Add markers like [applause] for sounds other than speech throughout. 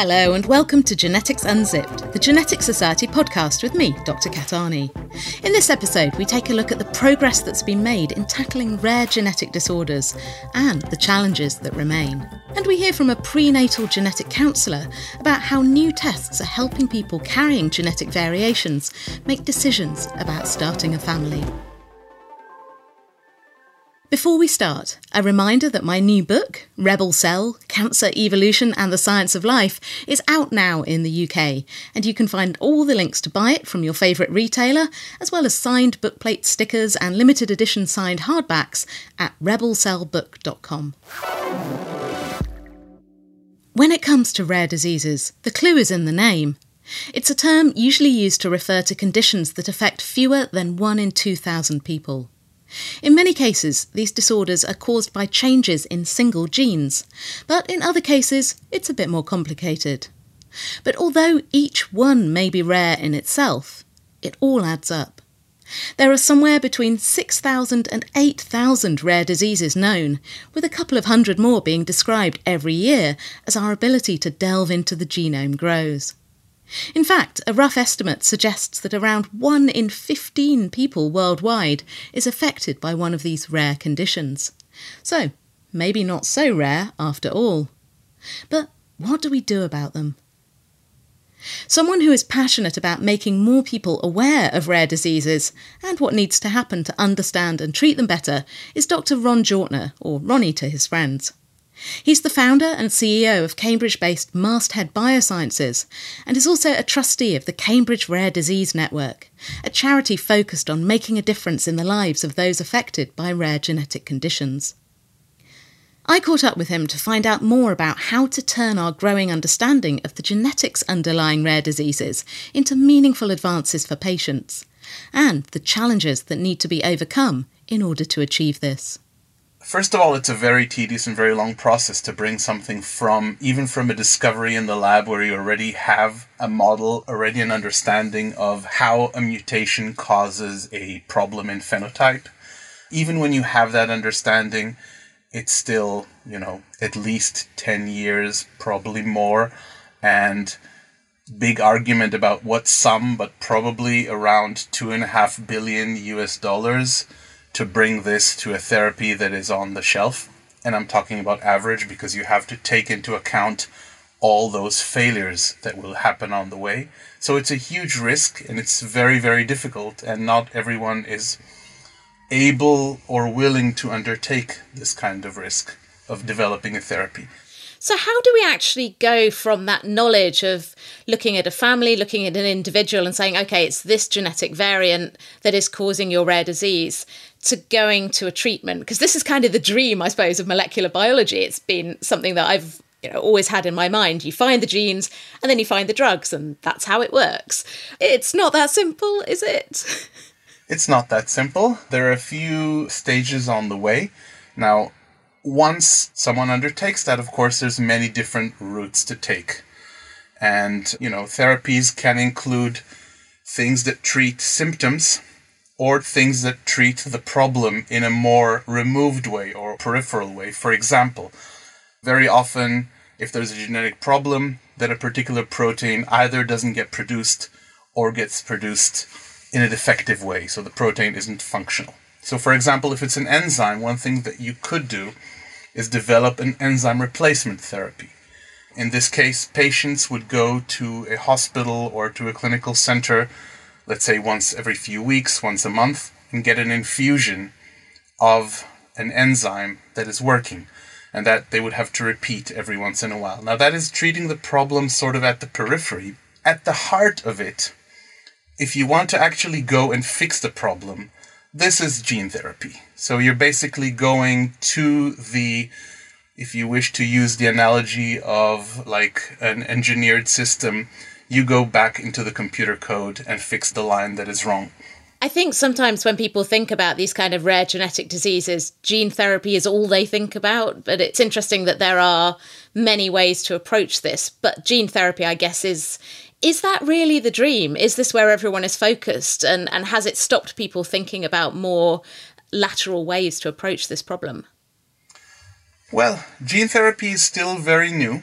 Hello, and welcome to Genetics Unzipped, the Genetics Society podcast with me, Dr. Kat Arney. In this episode, we take a look at the progress that's been made in tackling rare genetic disorders and the challenges that remain. And we hear from a prenatal genetic counsellor about how new tests are helping people carrying genetic variations make decisions about starting a family. Before we start, a reminder that my new book, Rebel Cell Cancer, Evolution and the Science of Life, is out now in the UK, and you can find all the links to buy it from your favourite retailer, as well as signed bookplate stickers and limited edition signed hardbacks at rebelcellbook.com. When it comes to rare diseases, the clue is in the name. It's a term usually used to refer to conditions that affect fewer than 1 in 2,000 people. In many cases, these disorders are caused by changes in single genes, but in other cases, it's a bit more complicated. But although each one may be rare in itself, it all adds up. There are somewhere between 6,000 and 8,000 rare diseases known, with a couple of hundred more being described every year as our ability to delve into the genome grows. In fact, a rough estimate suggests that around 1 in 15 people worldwide is affected by one of these rare conditions. So, maybe not so rare after all. But what do we do about them? Someone who is passionate about making more people aware of rare diseases and what needs to happen to understand and treat them better is Dr. Ron Jortner, or Ronnie to his friends. He's the founder and CEO of Cambridge based Masthead Biosciences and is also a trustee of the Cambridge Rare Disease Network, a charity focused on making a difference in the lives of those affected by rare genetic conditions. I caught up with him to find out more about how to turn our growing understanding of the genetics underlying rare diseases into meaningful advances for patients, and the challenges that need to be overcome in order to achieve this. First of all, it's a very tedious and very long process to bring something from, even from a discovery in the lab where you already have a model, already an understanding of how a mutation causes a problem in phenotype. Even when you have that understanding, it's still, you know, at least 10 years, probably more, and big argument about what sum, but probably around two and a half billion US dollars to bring this to a therapy that is on the shelf. And I'm talking about average because you have to take into account all those failures that will happen on the way. So it's a huge risk and it's very, very difficult, and not everyone is able or willing to undertake this kind of risk of developing a therapy. So, how do we actually go from that knowledge of looking at a family, looking at an individual, and saying, okay, it's this genetic variant that is causing your rare disease, to going to a treatment? Because this is kind of the dream, I suppose, of molecular biology. It's been something that I've you know, always had in my mind. You find the genes and then you find the drugs, and that's how it works. It's not that simple, is it? [laughs] It's not that simple. There are a few stages on the way. Now, once someone undertakes that, of course, there's many different routes to take. And, you know, therapies can include things that treat symptoms or things that treat the problem in a more removed way or peripheral way. For example, very often, if there's a genetic problem, that a particular protein either doesn't get produced or gets produced in a defective way, so the protein isn't functional. So, for example, if it's an enzyme, one thing that you could do is develop an enzyme replacement therapy. In this case, patients would go to a hospital or to a clinical center, let's say once every few weeks, once a month, and get an infusion of an enzyme that is working and that they would have to repeat every once in a while. Now, that is treating the problem sort of at the periphery. At the heart of it, if you want to actually go and fix the problem, this is gene therapy. So you're basically going to the, if you wish to use the analogy of like an engineered system, you go back into the computer code and fix the line that is wrong. I think sometimes when people think about these kind of rare genetic diseases, gene therapy is all they think about. But it's interesting that there are many ways to approach this. But gene therapy, I guess, is is that really the dream? Is this where everyone is focused? And, and has it stopped people thinking about more lateral ways to approach this problem? Well, gene therapy is still very new.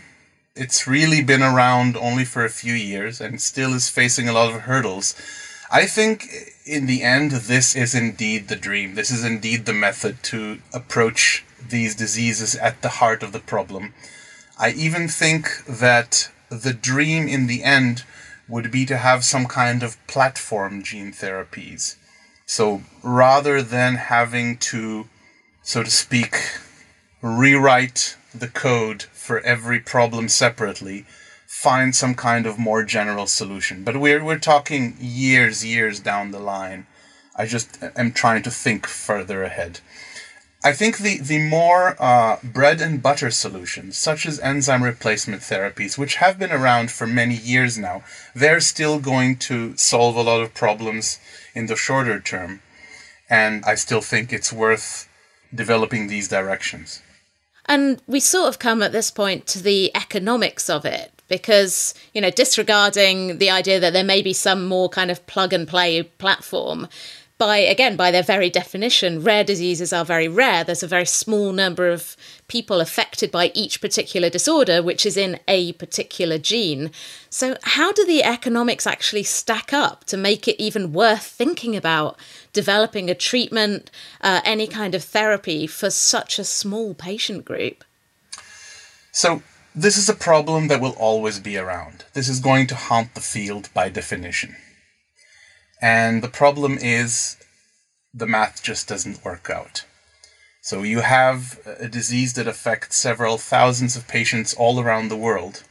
It's really been around only for a few years and still is facing a lot of hurdles. I think in the end, this is indeed the dream. This is indeed the method to approach these diseases at the heart of the problem. I even think that the dream in the end would be to have some kind of platform gene therapies. So rather than having to, so to speak, rewrite the code for every problem separately, find some kind of more general solution. But we're we're talking years, years down the line. I just am trying to think further ahead. I think the, the more uh, bread and butter solutions, such as enzyme replacement therapies, which have been around for many years now, they're still going to solve a lot of problems in the shorter term. And I still think it's worth developing these directions. And we sort of come at this point to the economics of it because, you know, disregarding the idea that there may be some more kind of plug and play platform, by again by their very definition rare diseases are very rare. There's a very small number of people affected by each particular disorder which is in a particular gene. So how do the economics actually stack up to make it even worth thinking about developing a treatment uh, any kind of therapy for such a small patient group? So this is a problem that will always be around. This is going to haunt the field by definition and the problem is the math just doesn't work out. So you have a disease that affects several thousands of patients all around the world.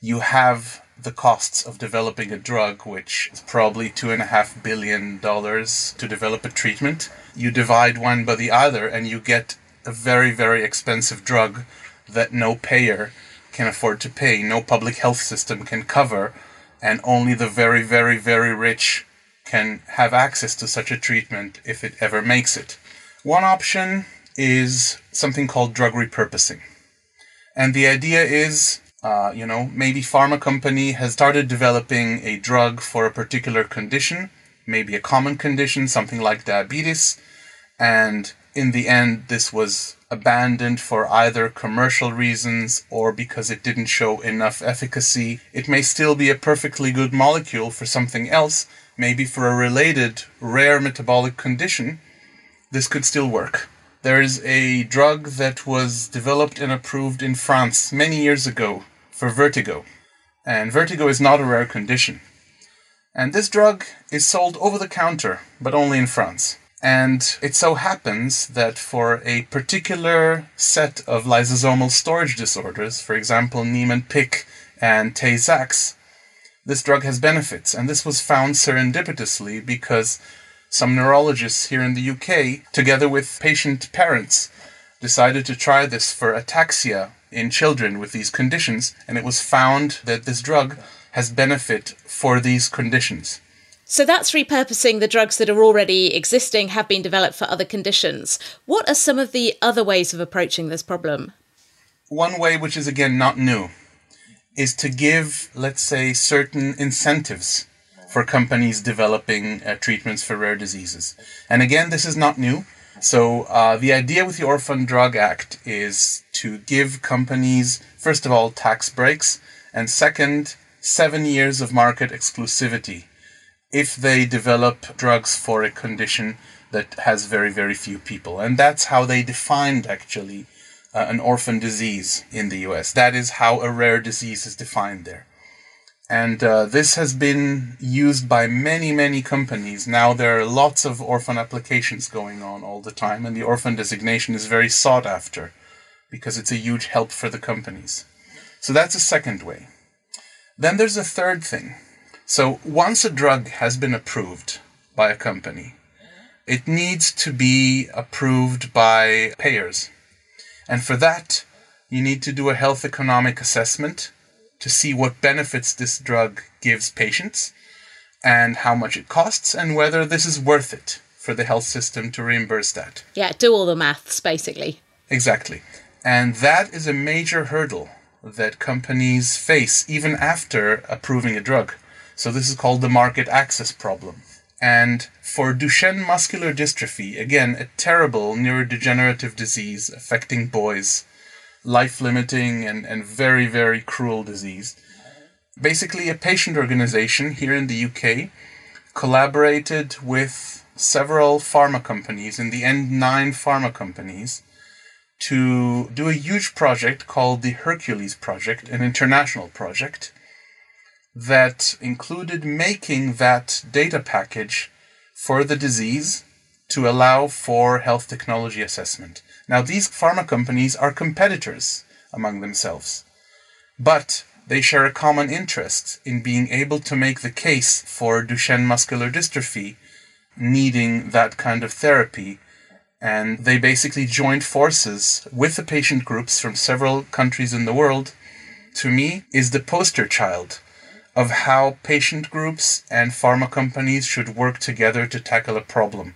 You have the costs of developing a drug, which is probably two and a half billion dollars to develop a treatment. You divide one by the other, and you get a very, very expensive drug that no payer can afford to pay, no public health system can cover, and only the very, very, very rich can have access to such a treatment if it ever makes it. One option is something called drug repurposing. And the idea is, uh, you know, maybe pharma company has started developing a drug for a particular condition, maybe a common condition, something like diabetes, and in the end, this was abandoned for either commercial reasons or because it didn't show enough efficacy. It may still be a perfectly good molecule for something else, maybe for a related rare metabolic condition, this could still work. There is a drug that was developed and approved in France many years ago for vertigo. And vertigo is not a rare condition. And this drug is sold over the counter, but only in France. And it so happens that for a particular set of lysosomal storage disorders, for example, Niemann Pick and Tay Sachs, this drug has benefits, and this was found serendipitously because some neurologists here in the UK, together with patient parents, decided to try this for ataxia in children with these conditions, and it was found that this drug has benefit for these conditions. So that's repurposing the drugs that are already existing, have been developed for other conditions. What are some of the other ways of approaching this problem? One way, which is again not new, is to give, let's say, certain incentives for companies developing uh, treatments for rare diseases. And again, this is not new. So uh, the idea with the Orphan Drug Act is to give companies, first of all, tax breaks, and second, seven years of market exclusivity if they develop drugs for a condition that has very, very few people. And that's how they defined actually uh, an orphan disease in the US. That is how a rare disease is defined there. And uh, this has been used by many, many companies. Now there are lots of orphan applications going on all the time, and the orphan designation is very sought after because it's a huge help for the companies. So that's a second way. Then there's a third thing. So once a drug has been approved by a company, it needs to be approved by payers. And for that, you need to do a health economic assessment to see what benefits this drug gives patients and how much it costs and whether this is worth it for the health system to reimburse that. Yeah, do all the maths basically. Exactly. And that is a major hurdle that companies face even after approving a drug. So this is called the market access problem. And for Duchenne muscular dystrophy, again, a terrible neurodegenerative disease affecting boys, life limiting and, and very, very cruel disease. Basically, a patient organization here in the UK collaborated with several pharma companies, in the end, nine pharma companies, to do a huge project called the Hercules Project, an international project that included making that data package for the disease to allow for health technology assessment. Now, these pharma companies are competitors among themselves, but they share a common interest in being able to make the case for Duchenne muscular dystrophy needing that kind of therapy. And they basically joined forces with the patient groups from several countries in the world. To me, is the poster child of how patient groups and pharma companies should work together to tackle a problem.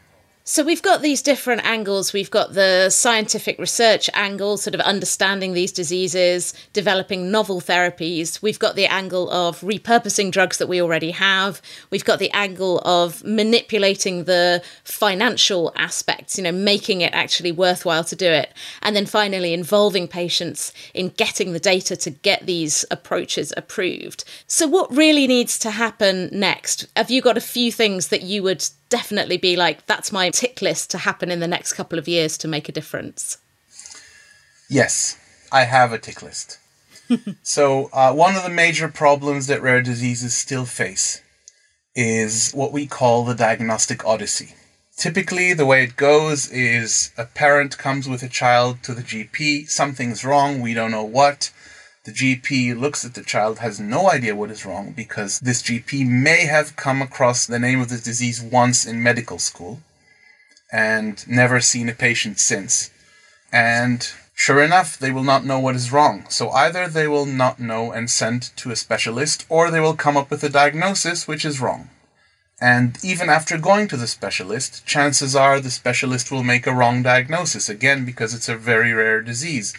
So we've got these different angles. We've got the scientific research angle, sort of understanding these diseases, developing novel therapies. We've got the angle of repurposing drugs that we already have. We've got the angle of manipulating the financial aspects, you know, making it actually worthwhile to do it. And then finally involving patients in getting the data to get these approaches approved. So what really needs to happen next? Have you got a few things that you would definitely be like, that's my tick list to happen in the next couple of years to make a difference? Yes, I have a tick list. [laughs] so, uh, one of the major problems that rare diseases still face is what we call the diagnostic odyssey. Typically, the way it goes is a parent comes with a child to the GP, something's wrong, we don't know what. The GP looks at the child, has no idea what is wrong because this GP may have come across the name of the disease once in medical school and never seen a patient since. And sure enough, they will not know what is wrong. So either they will not know and send to a specialist, or they will come up with a diagnosis which is wrong. And even after going to the specialist, chances are the specialist will make a wrong diagnosis, again, because it's a very rare disease.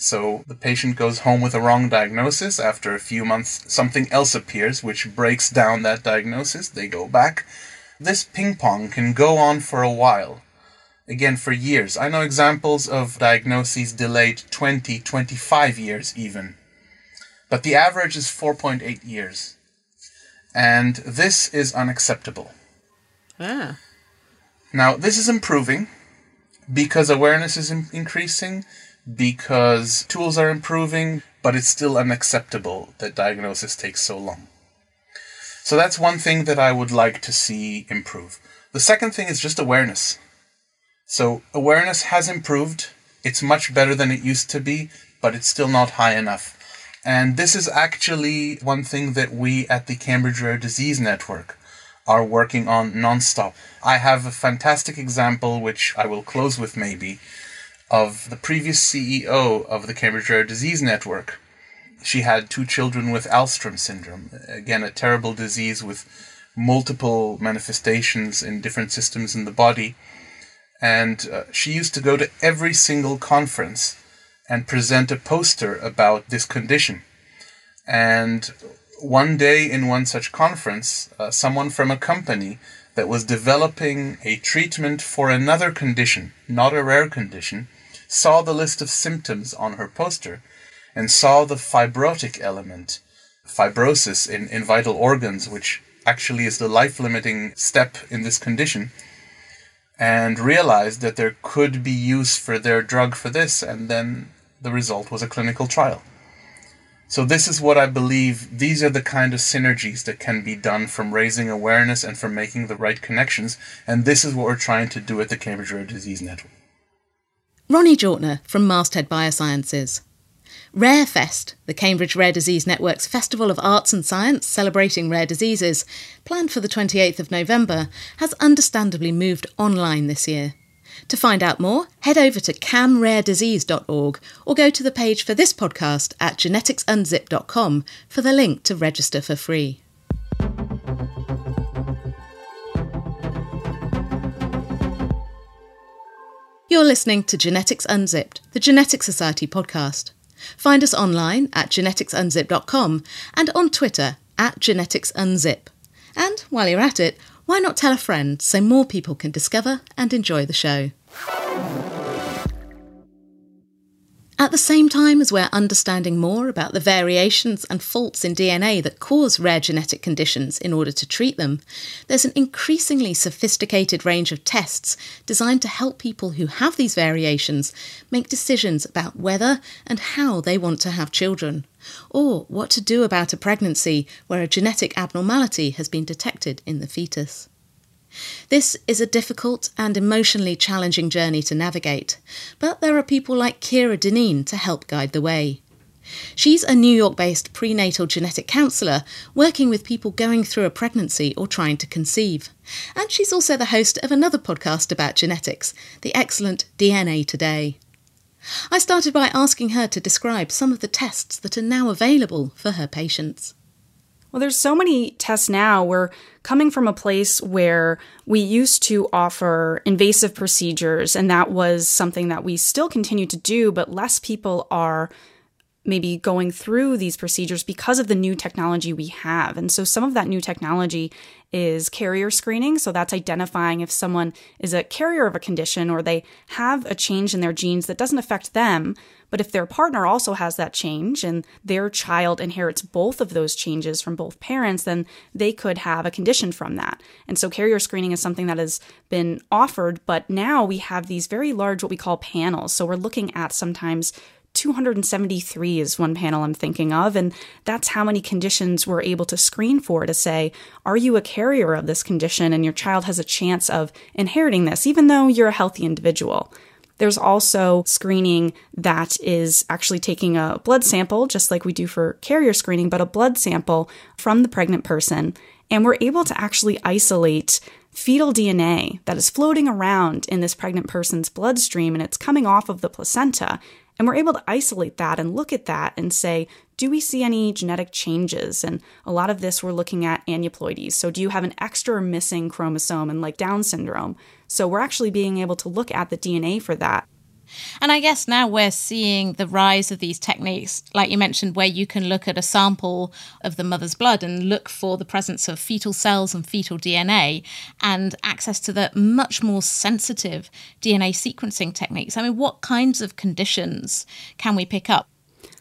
So the patient goes home with a wrong diagnosis. After a few months, something else appears which breaks down that diagnosis. They go back. This ping pong can go on for a while. Again, for years. I know examples of diagnoses delayed 20, 25 years even. But the average is 4.8 years. And this is unacceptable. Ah. Now, this is improving because awareness is in- increasing because tools are improving, but it's still unacceptable that diagnosis takes so long. So that's one thing that I would like to see improve. The second thing is just awareness. So awareness has improved. It's much better than it used to be, but it's still not high enough. And this is actually one thing that we at the Cambridge Rare Disease Network are working on nonstop. I have a fantastic example, which I will close with maybe, of the previous CEO of the Cambridge Rare Disease Network. She had two children with Alström syndrome, again, a terrible disease with multiple manifestations in different systems in the body. And uh, she used to go to every single conference and present a poster about this condition. And one day in one such conference, uh, someone from a company that was developing a treatment for another condition, not a rare condition, saw the list of symptoms on her poster and saw the fibrotic element, fibrosis in, in vital organs, which actually is the life limiting step in this condition, and realized that there could be use for their drug for this, and then the result was a clinical trial. So, this is what I believe these are the kind of synergies that can be done from raising awareness and from making the right connections, and this is what we're trying to do at the Cambridge Rare Disease Network. Ronnie Jortner from Masthead Biosciences. RareFest, the Cambridge Rare Disease Network's festival of arts and science celebrating rare diseases, planned for the 28th of November, has understandably moved online this year. To find out more, head over to camraredisease.org or go to the page for this podcast at geneticsunzip.com for the link to register for free. You're listening to Genetics Unzipped, the Genetics Society podcast. Find us online at geneticsunzip.com and on Twitter at geneticsunzip. And while you're at it, why not tell a friend so more people can discover and enjoy the show? At the same time as we're understanding more about the variations and faults in DNA that cause rare genetic conditions in order to treat them, there's an increasingly sophisticated range of tests designed to help people who have these variations make decisions about whether and how they want to have children, or what to do about a pregnancy where a genetic abnormality has been detected in the fetus. This is a difficult and emotionally challenging journey to navigate, but there are people like Kira Dineen to help guide the way. She's a New York based prenatal genetic counsellor working with people going through a pregnancy or trying to conceive. And she's also the host of another podcast about genetics, the excellent DNA Today. I started by asking her to describe some of the tests that are now available for her patients. Well, there's so many tests now. We're coming from a place where we used to offer invasive procedures, and that was something that we still continue to do, but less people are maybe going through these procedures because of the new technology we have. And so some of that new technology is carrier screening. So that's identifying if someone is a carrier of a condition or they have a change in their genes that doesn't affect them, but if their partner also has that change and their child inherits both of those changes from both parents, then they could have a condition from that. And so carrier screening is something that has been offered, but now we have these very large, what we call panels. So we're looking at sometimes 273 is one panel I'm thinking of. And that's how many conditions we're able to screen for to say, are you a carrier of this condition and your child has a chance of inheriting this, even though you're a healthy individual? There's also screening that is actually taking a blood sample, just like we do for carrier screening, but a blood sample from the pregnant person. And we're able to actually isolate fetal DNA that is floating around in this pregnant person's bloodstream and it's coming off of the placenta. And we're able to isolate that and look at that and say, do we see any genetic changes? And a lot of this we're looking at aneuploidies. So, do you have an extra missing chromosome and like Down syndrome? So, we're actually being able to look at the DNA for that. And I guess now we're seeing the rise of these techniques, like you mentioned, where you can look at a sample of the mother's blood and look for the presence of fetal cells and fetal DNA and access to the much more sensitive DNA sequencing techniques. I mean, what kinds of conditions can we pick up?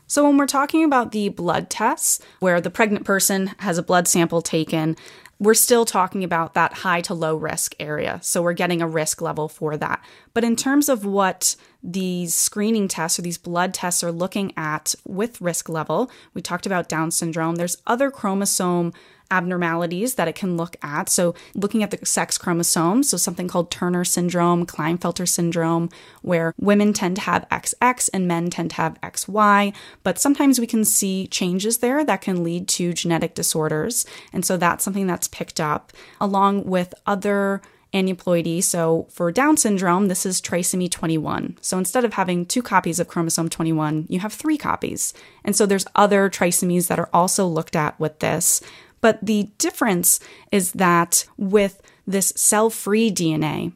So, when we're talking about the blood tests, where the pregnant person has a blood sample taken, we're still talking about that high to low risk area. So we're getting a risk level for that. But in terms of what these screening tests or these blood tests are looking at with risk level, we talked about Down syndrome. There's other chromosome abnormalities that it can look at. So, looking at the sex chromosomes, so something called Turner syndrome, Klinefelter syndrome, where women tend to have XX and men tend to have XY, but sometimes we can see changes there that can lead to genetic disorders. And so, that's something that's picked up along with other aneuploidy. So for Down syndrome, this is trisomy 21. So instead of having two copies of chromosome 21, you have three copies. And so there's other trisomies that are also looked at with this. But the difference is that with this cell free DNA,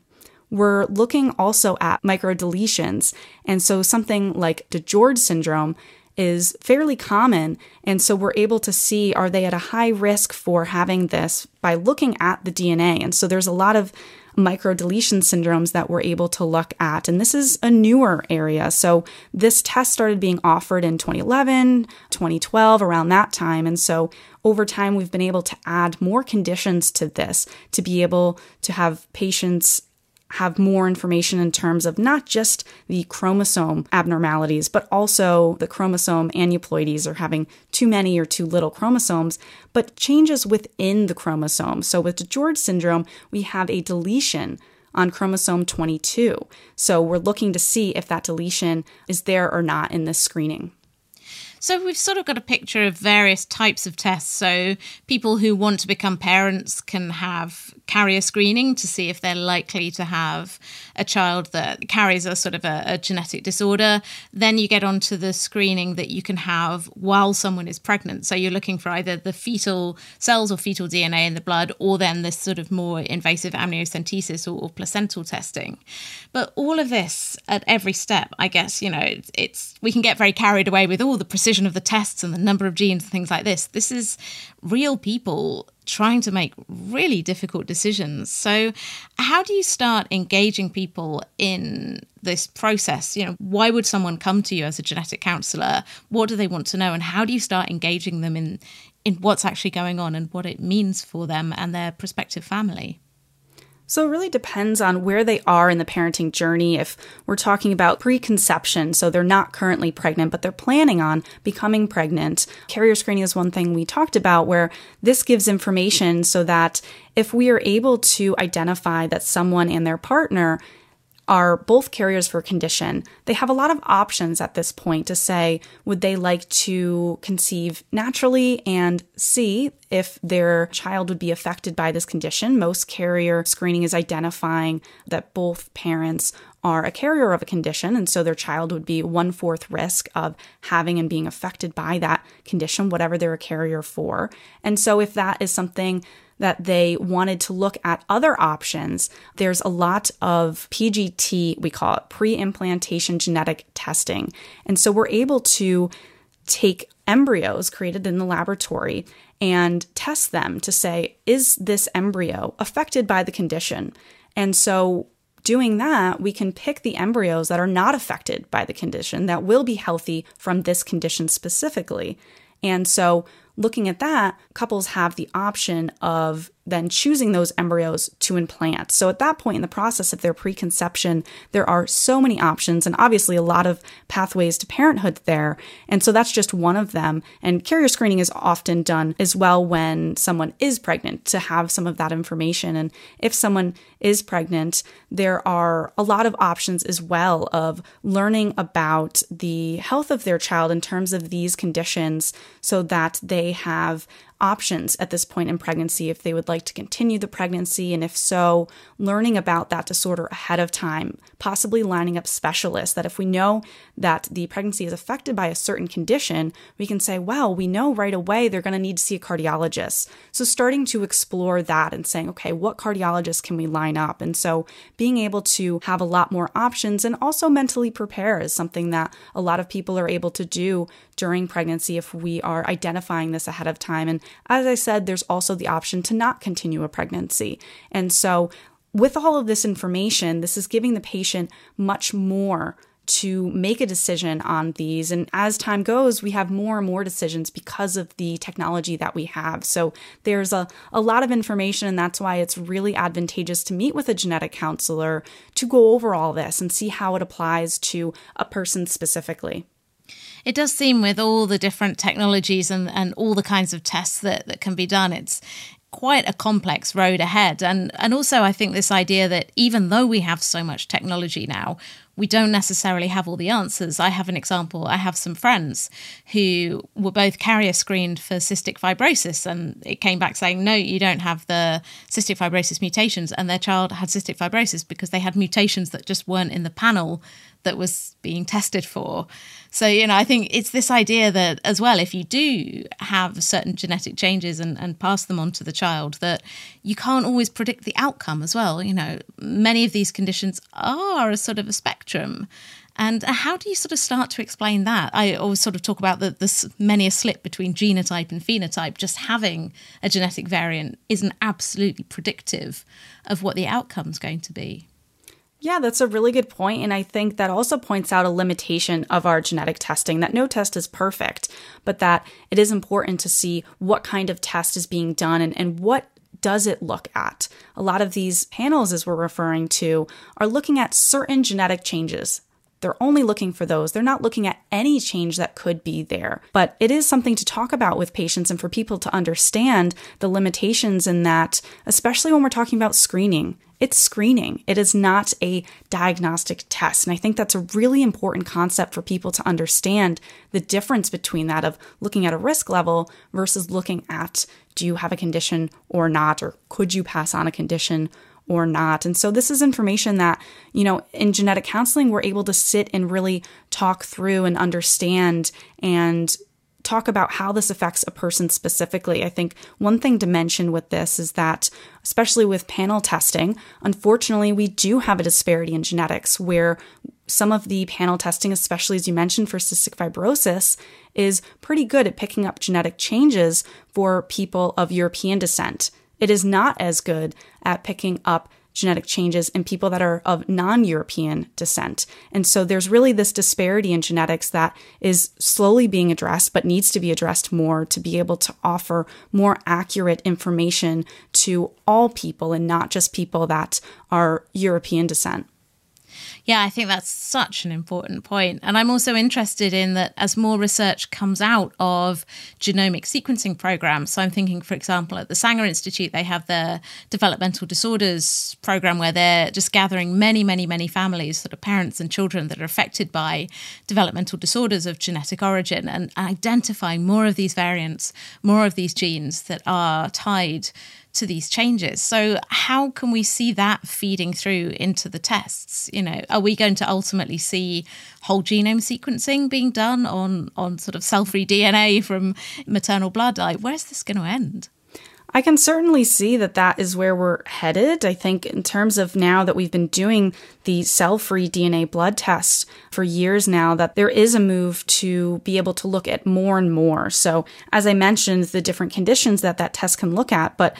we're looking also at microdeletions. And so something like DiGeorge syndrome is fairly common. And so we're able to see are they at a high risk for having this by looking at the DNA. And so there's a lot of microdeletion syndromes that we're able to look at. And this is a newer area. So this test started being offered in 2011, 2012, around that time. And so over time, we've been able to add more conditions to this to be able to have patients have more information in terms of not just the chromosome abnormalities, but also the chromosome aneuploidies or having too many or too little chromosomes, but changes within the chromosome. So with DiGeorge syndrome, we have a deletion on chromosome 22. So we're looking to see if that deletion is there or not in this screening. So we've sort of got a picture of various types of tests. So people who want to become parents can have carrier screening to see if they're likely to have a child that carries a sort of a, a genetic disorder. Then you get onto the screening that you can have while someone is pregnant. So you're looking for either the fetal cells or fetal DNA in the blood, or then this sort of more invasive amniocentesis or, or placental testing. But all of this at every step, I guess, you know, it's, it's we can get very carried away with all the precision precision of the tests and the number of genes and things like this. This is real people trying to make really difficult decisions. So, how do you start engaging people in this process? You know, why would someone come to you as a genetic counselor? What do they want to know? And how do you start engaging them in, in what's actually going on and what it means for them and their prospective family? So it really depends on where they are in the parenting journey. If we're talking about preconception, so they're not currently pregnant, but they're planning on becoming pregnant, carrier screening is one thing we talked about where this gives information so that if we are able to identify that someone and their partner are both carriers for a condition, they have a lot of options at this point to say, would they like to conceive naturally and see if their child would be affected by this condition? Most carrier screening is identifying that both parents are a carrier of a condition, and so their child would be one fourth risk of having and being affected by that condition, whatever they're a carrier for. And so, if that is something that they wanted to look at other options, there's a lot of PGT, we call it pre implantation genetic testing. And so we're able to take embryos created in the laboratory and test them to say, is this embryo affected by the condition? And so doing that, we can pick the embryos that are not affected by the condition that will be healthy from this condition specifically. And so looking at that, couples have the option of then choosing those embryos to implant. So at that point in the process of their preconception, there are so many options and obviously a lot of pathways to parenthood there. And so that's just one of them. And carrier screening is often done as well when someone is pregnant to have some of that information. And if someone is pregnant, there are a lot of options as well of learning about the health of their child in terms of these conditions so that they have options at this point in pregnancy if they would like to continue the pregnancy, and if so, learning about that disorder ahead of time, possibly lining up specialists that if we know that the pregnancy is affected by a certain condition, we can say, well, we know right away they're going to need to see a cardiologist. So starting to explore that and saying, okay, what cardiologist can we line up? And so being able to have a lot more options and also mentally prepare is something that a lot of people are able to do during pregnancy if we are identifying this ahead of time. And as I said, there's also the option to not continue a pregnancy. And so, with all of this information, this is giving the patient much more to make a decision on these. And as time goes, we have more and more decisions because of the technology that we have. So there's a, a lot of information, and that's why it's really advantageous to meet with a genetic counselor to go over all this and see how it applies to a person specifically it does seem with all the different technologies and, and all the kinds of tests that, that can be done, it's quite a complex road ahead. And and also I think this idea that even though we have so much technology now, we don't necessarily have all the answers. I have an example. I have some friends who were both carrier screened for cystic fibrosis, and it came back saying, no, you don't have the cystic fibrosis mutations. And their child had cystic fibrosis because they had mutations that just weren't in the panel that was being tested for. So, you know, I think it's this idea that as well, if you do have certain genetic changes and, and pass them on to the child, that you can't always predict the outcome as well. You know, many of these conditions are a sort of a spectrum. And how do you sort of start to explain that? I always sort of talk about the, this many a slip between genotype and phenotype. Just having a genetic variant isn't absolutely predictive of what the outcome's going to be. Yeah, that's a really good point, And I think that also points out a limitation of our genetic testing that no test is perfect, but that it is important to see what kind of test is being done and, and what does it look at? A lot of these panels, as we're referring to, are looking at certain genetic changes they're only looking for those. They're not looking at any change that could be there. But it is something to talk about with patients and for people to understand the limitations in that, especially when we're talking about screening. It's screening. It is not a diagnostic test. And I think that's a really important concept for people to understand the difference between that of looking at a risk level versus looking at do you have a condition or not, or could you pass on a condition or not. And so this is information that, you know, in genetic counseling, we're able to sit and really talk through and understand and talk about how this affects a person specifically. I think one thing to mention with this is that, especially with panel testing, unfortunately, we do have a disparity in genetics where some of the panel testing, especially as you mentioned for cystic fibrosis, is pretty good at picking up genetic changes for people of European descent. It is not as good at picking up genetic changes in people that are of non European descent. And so there's really this disparity in genetics that is slowly being addressed, but needs to be addressed more to be able to offer more accurate information to all people and not just people that are European descent. Yeah, I think that's such an important point. And I'm also interested in that as more research comes out of genomic sequencing programs. So I'm thinking, for example, at the Sanger Institute, they have their developmental disorders program where they're just gathering many, many, many families, sort of parents and children that are affected by developmental disorders of genetic origin and identifying more of these variants, more of these genes that are tied to these changes. So how can we see that feeding through into the tests? You know, are we going to ultimately see whole genome sequencing being done on on sort of cell-free DNA from maternal blood? Like, where's this going to end? I can certainly see that that is where we're headed. I think, in terms of now that we've been doing the cell free DNA blood test for years now, that there is a move to be able to look at more and more. So, as I mentioned, the different conditions that that test can look at, but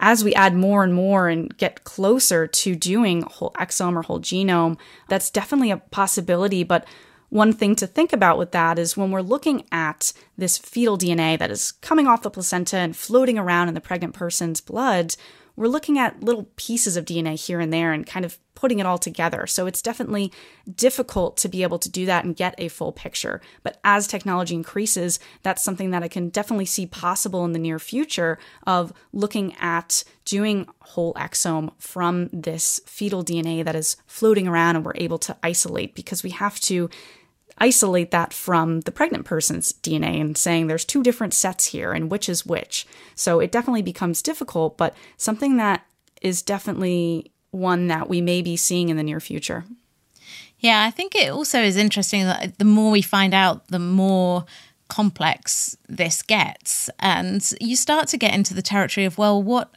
as we add more and more and get closer to doing whole exome or whole genome, that's definitely a possibility. But one thing to think about with that is when we're looking at this fetal DNA that is coming off the placenta and floating around in the pregnant person's blood, we're looking at little pieces of DNA here and there and kind of putting it all together. So it's definitely difficult to be able to do that and get a full picture. But as technology increases, that's something that I can definitely see possible in the near future of looking at doing whole exome from this fetal DNA that is floating around and we're able to isolate because we have to isolate that from the pregnant person's DNA and saying there's two different sets here and which is which. So it definitely becomes difficult, but something that is definitely one that we may be seeing in the near future. Yeah, I think it also is interesting that the more we find out, the more complex this gets. And you start to get into the territory of, well, what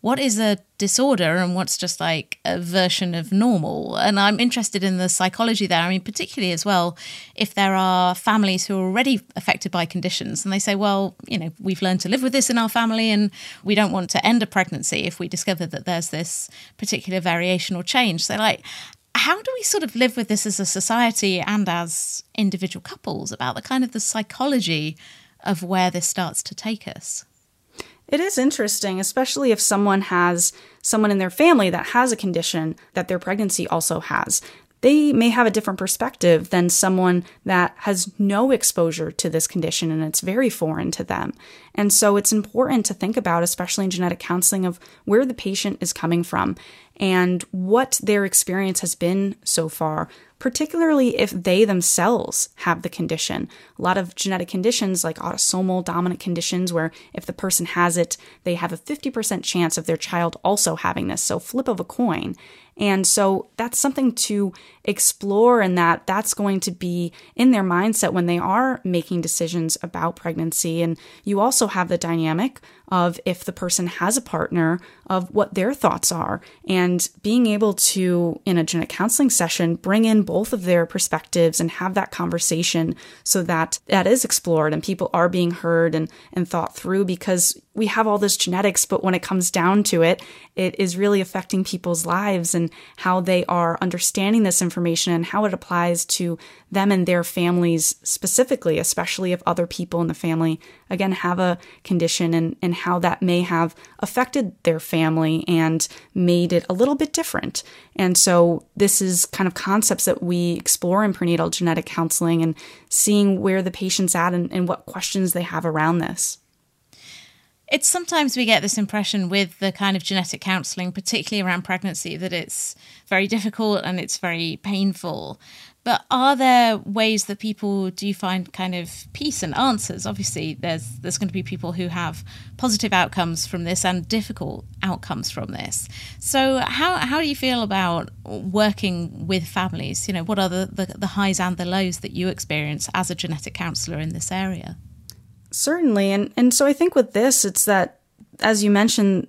what is a disorder and what's just like a version of normal. And I'm interested in the psychology there. I mean, particularly as well, if there are families who are already affected by conditions and they say, well, you know, we've learned to live with this in our family and we don't want to end a pregnancy if we discover that there's this particular variation or change. So, like, how do we sort of live with this as a society and as individual couples about the kind of the psychology of where this starts to take us? It is interesting, especially if someone has someone in their family that has a condition that their pregnancy also has. They may have a different perspective than someone that has no exposure to this condition and it's very foreign to them. And so it's important to think about, especially in genetic counseling, of where the patient is coming from and what their experience has been so far, particularly if they themselves have the condition. A lot of genetic conditions, like autosomal dominant conditions, where if the person has it, they have a 50% chance of their child also having this. So, flip of a coin. And so that's something to explore, and that that's going to be in their mindset when they are making decisions about pregnancy. And you also have the dynamic of if the person has a partner, of what their thoughts are, and being able to, in a genetic counseling session, bring in both of their perspectives and have that conversation so that that is explored and people are being heard and, and thought through because we have all this genetics, but when it comes down to it, it is really affecting people's lives and how they are understanding this information and how it applies to them and their families specifically, especially if other people in the family, again, have a condition and, and how that may have affected their family and made it a little bit different. And so this is kind of concepts that we explore in prenatal genetic counseling and seeing where the patient's at and, and what questions they have around this. It's sometimes we get this impression with the kind of genetic counselling, particularly around pregnancy, that it's very difficult and it's very painful. But are there ways that people do find kind of peace and answers? Obviously, there's there's going to be people who have positive outcomes from this and difficult outcomes from this. So how how do you feel about working with families? You know, what are the, the, the highs and the lows that you experience as a genetic counsellor in this area? Certainly. And, and so I think with this, it's that, as you mentioned,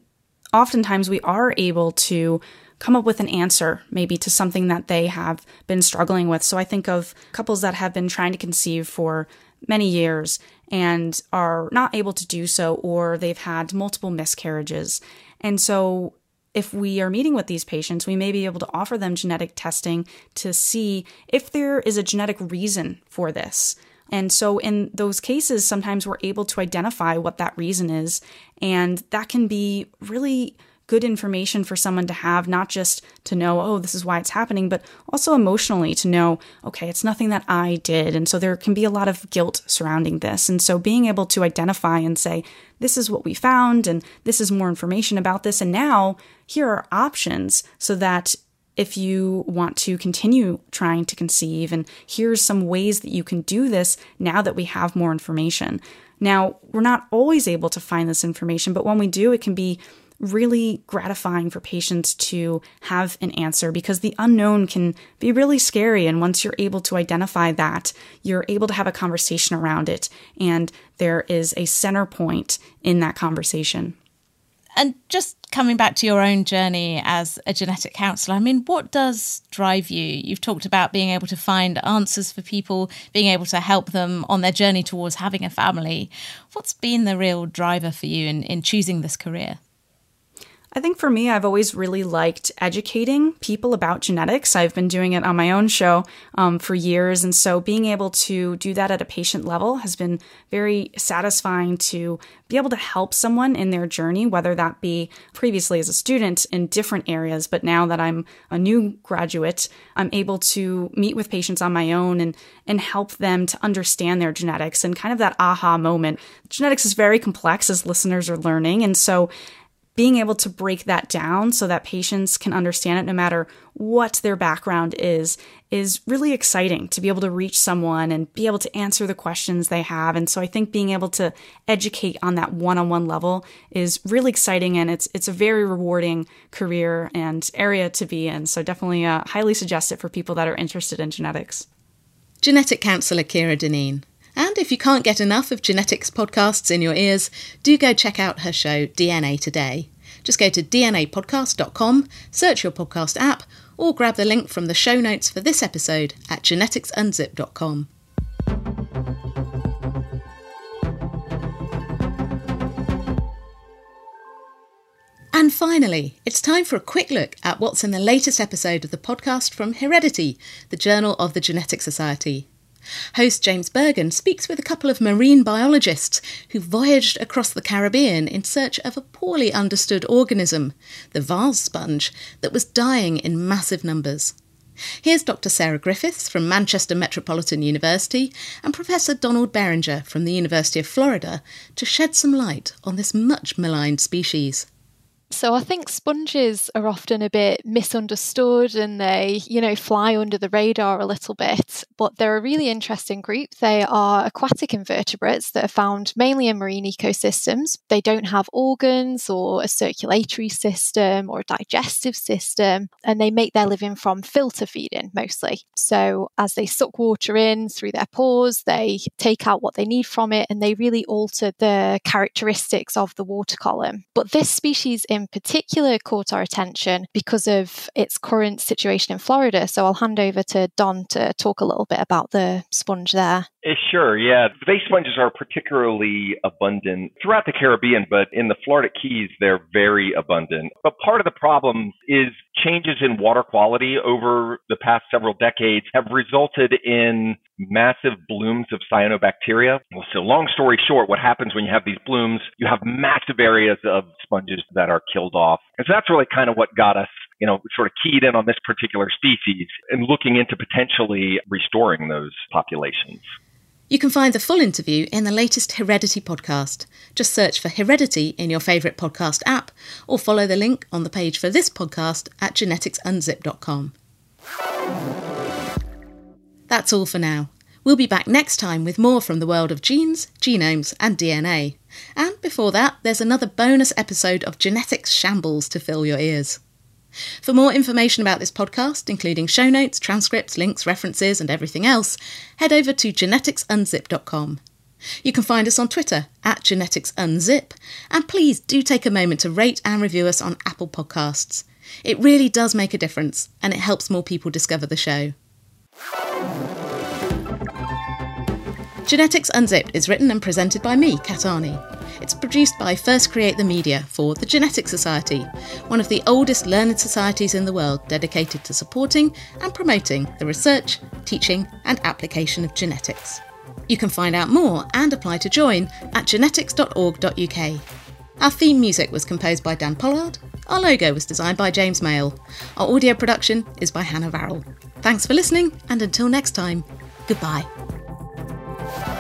oftentimes we are able to come up with an answer maybe to something that they have been struggling with. So I think of couples that have been trying to conceive for many years and are not able to do so, or they've had multiple miscarriages. And so, if we are meeting with these patients, we may be able to offer them genetic testing to see if there is a genetic reason for this. And so, in those cases, sometimes we're able to identify what that reason is. And that can be really good information for someone to have, not just to know, oh, this is why it's happening, but also emotionally to know, okay, it's nothing that I did. And so there can be a lot of guilt surrounding this. And so being able to identify and say, this is what we found, and this is more information about this. And now here are options so that if you want to continue trying to conceive, and here's some ways that you can do this now that we have more information. Now, we're not always able to find this information, but when we do, it can be really gratifying for patients to have an answer because the unknown can be really scary. And once you're able to identify that, you're able to have a conversation around it. And there is a center point in that conversation. And just coming back to your own journey as a genetic counselor, I mean, what does drive you? You've talked about being able to find answers for people, being able to help them on their journey towards having a family. What's been the real driver for you in, in choosing this career? I think for me, I've always really liked educating people about genetics. I've been doing it on my own show um, for years. And so being able to do that at a patient level has been very satisfying to be able to help someone in their journey, whether that be previously as a student in different areas, but now that I'm a new graduate, I'm able to meet with patients on my own and, and help them to understand their genetics and kind of that aha moment. Genetics is very complex as listeners are learning. And so being able to break that down so that patients can understand it no matter what their background is is really exciting to be able to reach someone and be able to answer the questions they have. And so i think being able to educate on that one-on-one level is really exciting and it's it's a very rewarding career and area to be in. So definitely uh, highly suggest it for people that are interested in genetics. Genetic counselor Kira Dineen and if you can't get enough of genetics podcasts in your ears, do go check out her show DNA Today. Just go to dnapodcast.com, search your podcast app, or grab the link from the show notes for this episode at geneticsunzip.com. And finally, it's time for a quick look at what's in the latest episode of the podcast from Heredity, the Journal of the Genetics Society. Host James Burgon speaks with a couple of marine biologists who voyaged across the Caribbean in search of a poorly understood organism, the vase sponge, that was dying in massive numbers. Here's Dr. Sarah Griffiths from Manchester Metropolitan University and Professor Donald Behringer from the University of Florida to shed some light on this much maligned species. So I think sponges are often a bit misunderstood and they, you know, fly under the radar a little bit, but they're a really interesting group. They are aquatic invertebrates that are found mainly in marine ecosystems. They don't have organs or a circulatory system or a digestive system, and they make their living from filter feeding mostly. So as they suck water in through their pores, they take out what they need from it and they really alter the characteristics of the water column. But this species in in particular caught our attention because of its current situation in Florida. So I'll hand over to Don to talk a little bit about the sponge there. Eh, sure, yeah. Vase sponges are particularly abundant throughout the Caribbean, but in the Florida Keys, they're very abundant. But part of the problem is changes in water quality over the past several decades have resulted in massive blooms of cyanobacteria. So, long story short, what happens when you have these blooms, you have massive areas of sponges that are killed off. And so that's really kind of what got us you know, sort of keyed in on this particular species and looking into potentially restoring those populations. You can find the full interview in the latest Heredity podcast. Just search for Heredity in your favourite podcast app or follow the link on the page for this podcast at geneticsunzip.com. That's all for now. We'll be back next time with more from the world of genes, genomes, and DNA. And before that, there's another bonus episode of Genetics Shambles to fill your ears. For more information about this podcast, including show notes, transcripts, links, references, and everything else, head over to geneticsunzip.com. You can find us on Twitter at geneticsunzip, and please do take a moment to rate and review us on Apple Podcasts. It really does make a difference, and it helps more people discover the show. Genetics Unzipped is written and presented by me, Kat Arney. It's produced by First Create the Media for the Genetics Society, one of the oldest learned societies in the world dedicated to supporting and promoting the research, teaching, and application of genetics. You can find out more and apply to join at genetics.org.uk. Our theme music was composed by Dan Pollard. Our logo was designed by James Mail. Our audio production is by Hannah Varrall. Thanks for listening, and until next time, goodbye. Bye.